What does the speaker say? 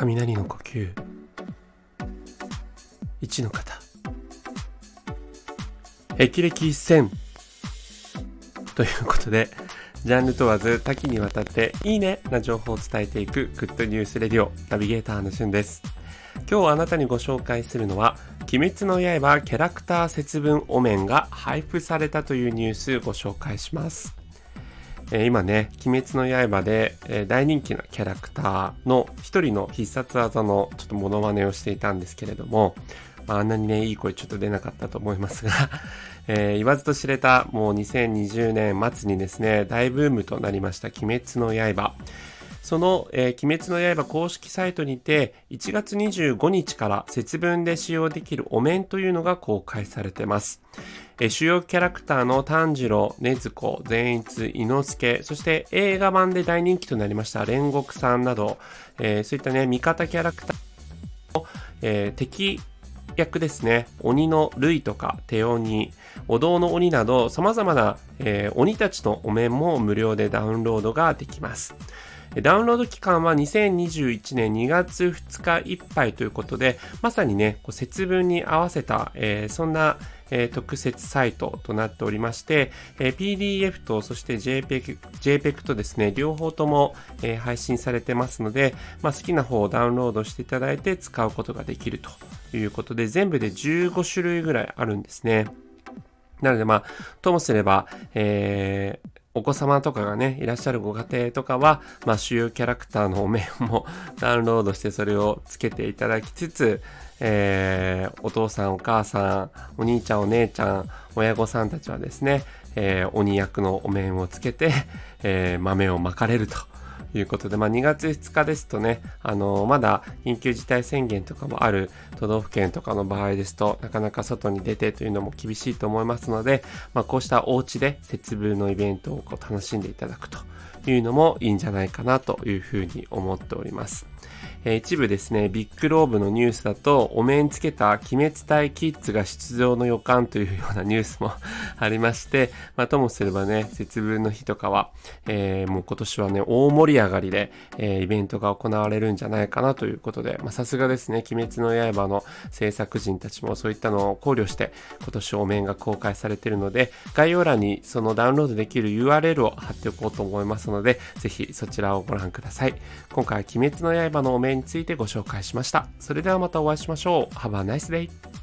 雷の呼吸。1の方。霹靂一戦ということでジャンル問わず多岐にわたっていいねな情報を伝えていくグッドニュースレディオナビゲーターのしゅんです。今日あなたにご紹介するのは鬼滅の刃キャラクター節分お面が配布されたというニュースご紹介します。え今ね、鬼滅の刃で、え大人気なキャラクターの一人の必殺技のちょっとモノマネをしていたんですけれども、まあ、あんなにね、いい声ちょっと出なかったと思いますが えー、言わずと知れたもう2020年末にですね、大ブームとなりました鬼滅の刃。その、えー、鬼滅の刃公式サイトにて1月25日から節分で使用できるお面というのが公開されてます。えー、主要キャラクターの炭治郎、禰豆子、善逸、伊之助、そして映画版で大人気となりました煉獄さんなど、えー、そういったね、味方キャラクターを、え敵役ですね、鬼の類とか手鬼、お堂の鬼など様々な、え鬼たちのお面も無料でダウンロードができます。ダウンロード期間は2021年2月2日いっぱいということで、まさにね、こう節分に合わせた、えー、そんな、え、特設サイトとなっておりまして、え、PDF とそして JPEG, JPEG とですね、両方とも、え配信されてますので、まあ、好きな方をダウンロードしていただいて使うことができるということで、全部で15種類ぐらいあるんですね。なのでまあ、ともすれば、えー、お子様とかがね、いらっしゃるご家庭とかは、まあ、主要キャラクターのお面もダウンロードしてそれをつけていただきつつ、えー、お父さん、お母さん、お兄ちゃん、お姉ちゃん、親御さんたちはですね、えー、鬼役のお面をつけて、えー、豆をまかれると。ということで、まあ、2月2日ですとね、あのー、まだ緊急事態宣言とかもある都道府県とかの場合ですと、なかなか外に出てというのも厳しいと思いますので、まあ、こうしたお家で節分のイベントをこう楽しんでいただくというのもいいんじゃないかなというふうに思っております。え、一部ですね、ビッグローブのニュースだと、お面つけた鬼滅隊キッズが出場の予感というようなニュースも ありまして、まあ、ともすればね、節分の日とかは、えー、もう今年はね、大盛り上がりで、えー、イベントが行われるんじゃないかなということで、まさすがですね、鬼滅の刃の制作人たちもそういったのを考慮して、今年お面が公開されているので、概要欄にそのダウンロードできる URL を貼っておこうと思いますので、ぜひそちらをご覧ください。今回は鬼滅の刃のお面についてご紹介しました。それではまたお会いしましょう。Have a nice day!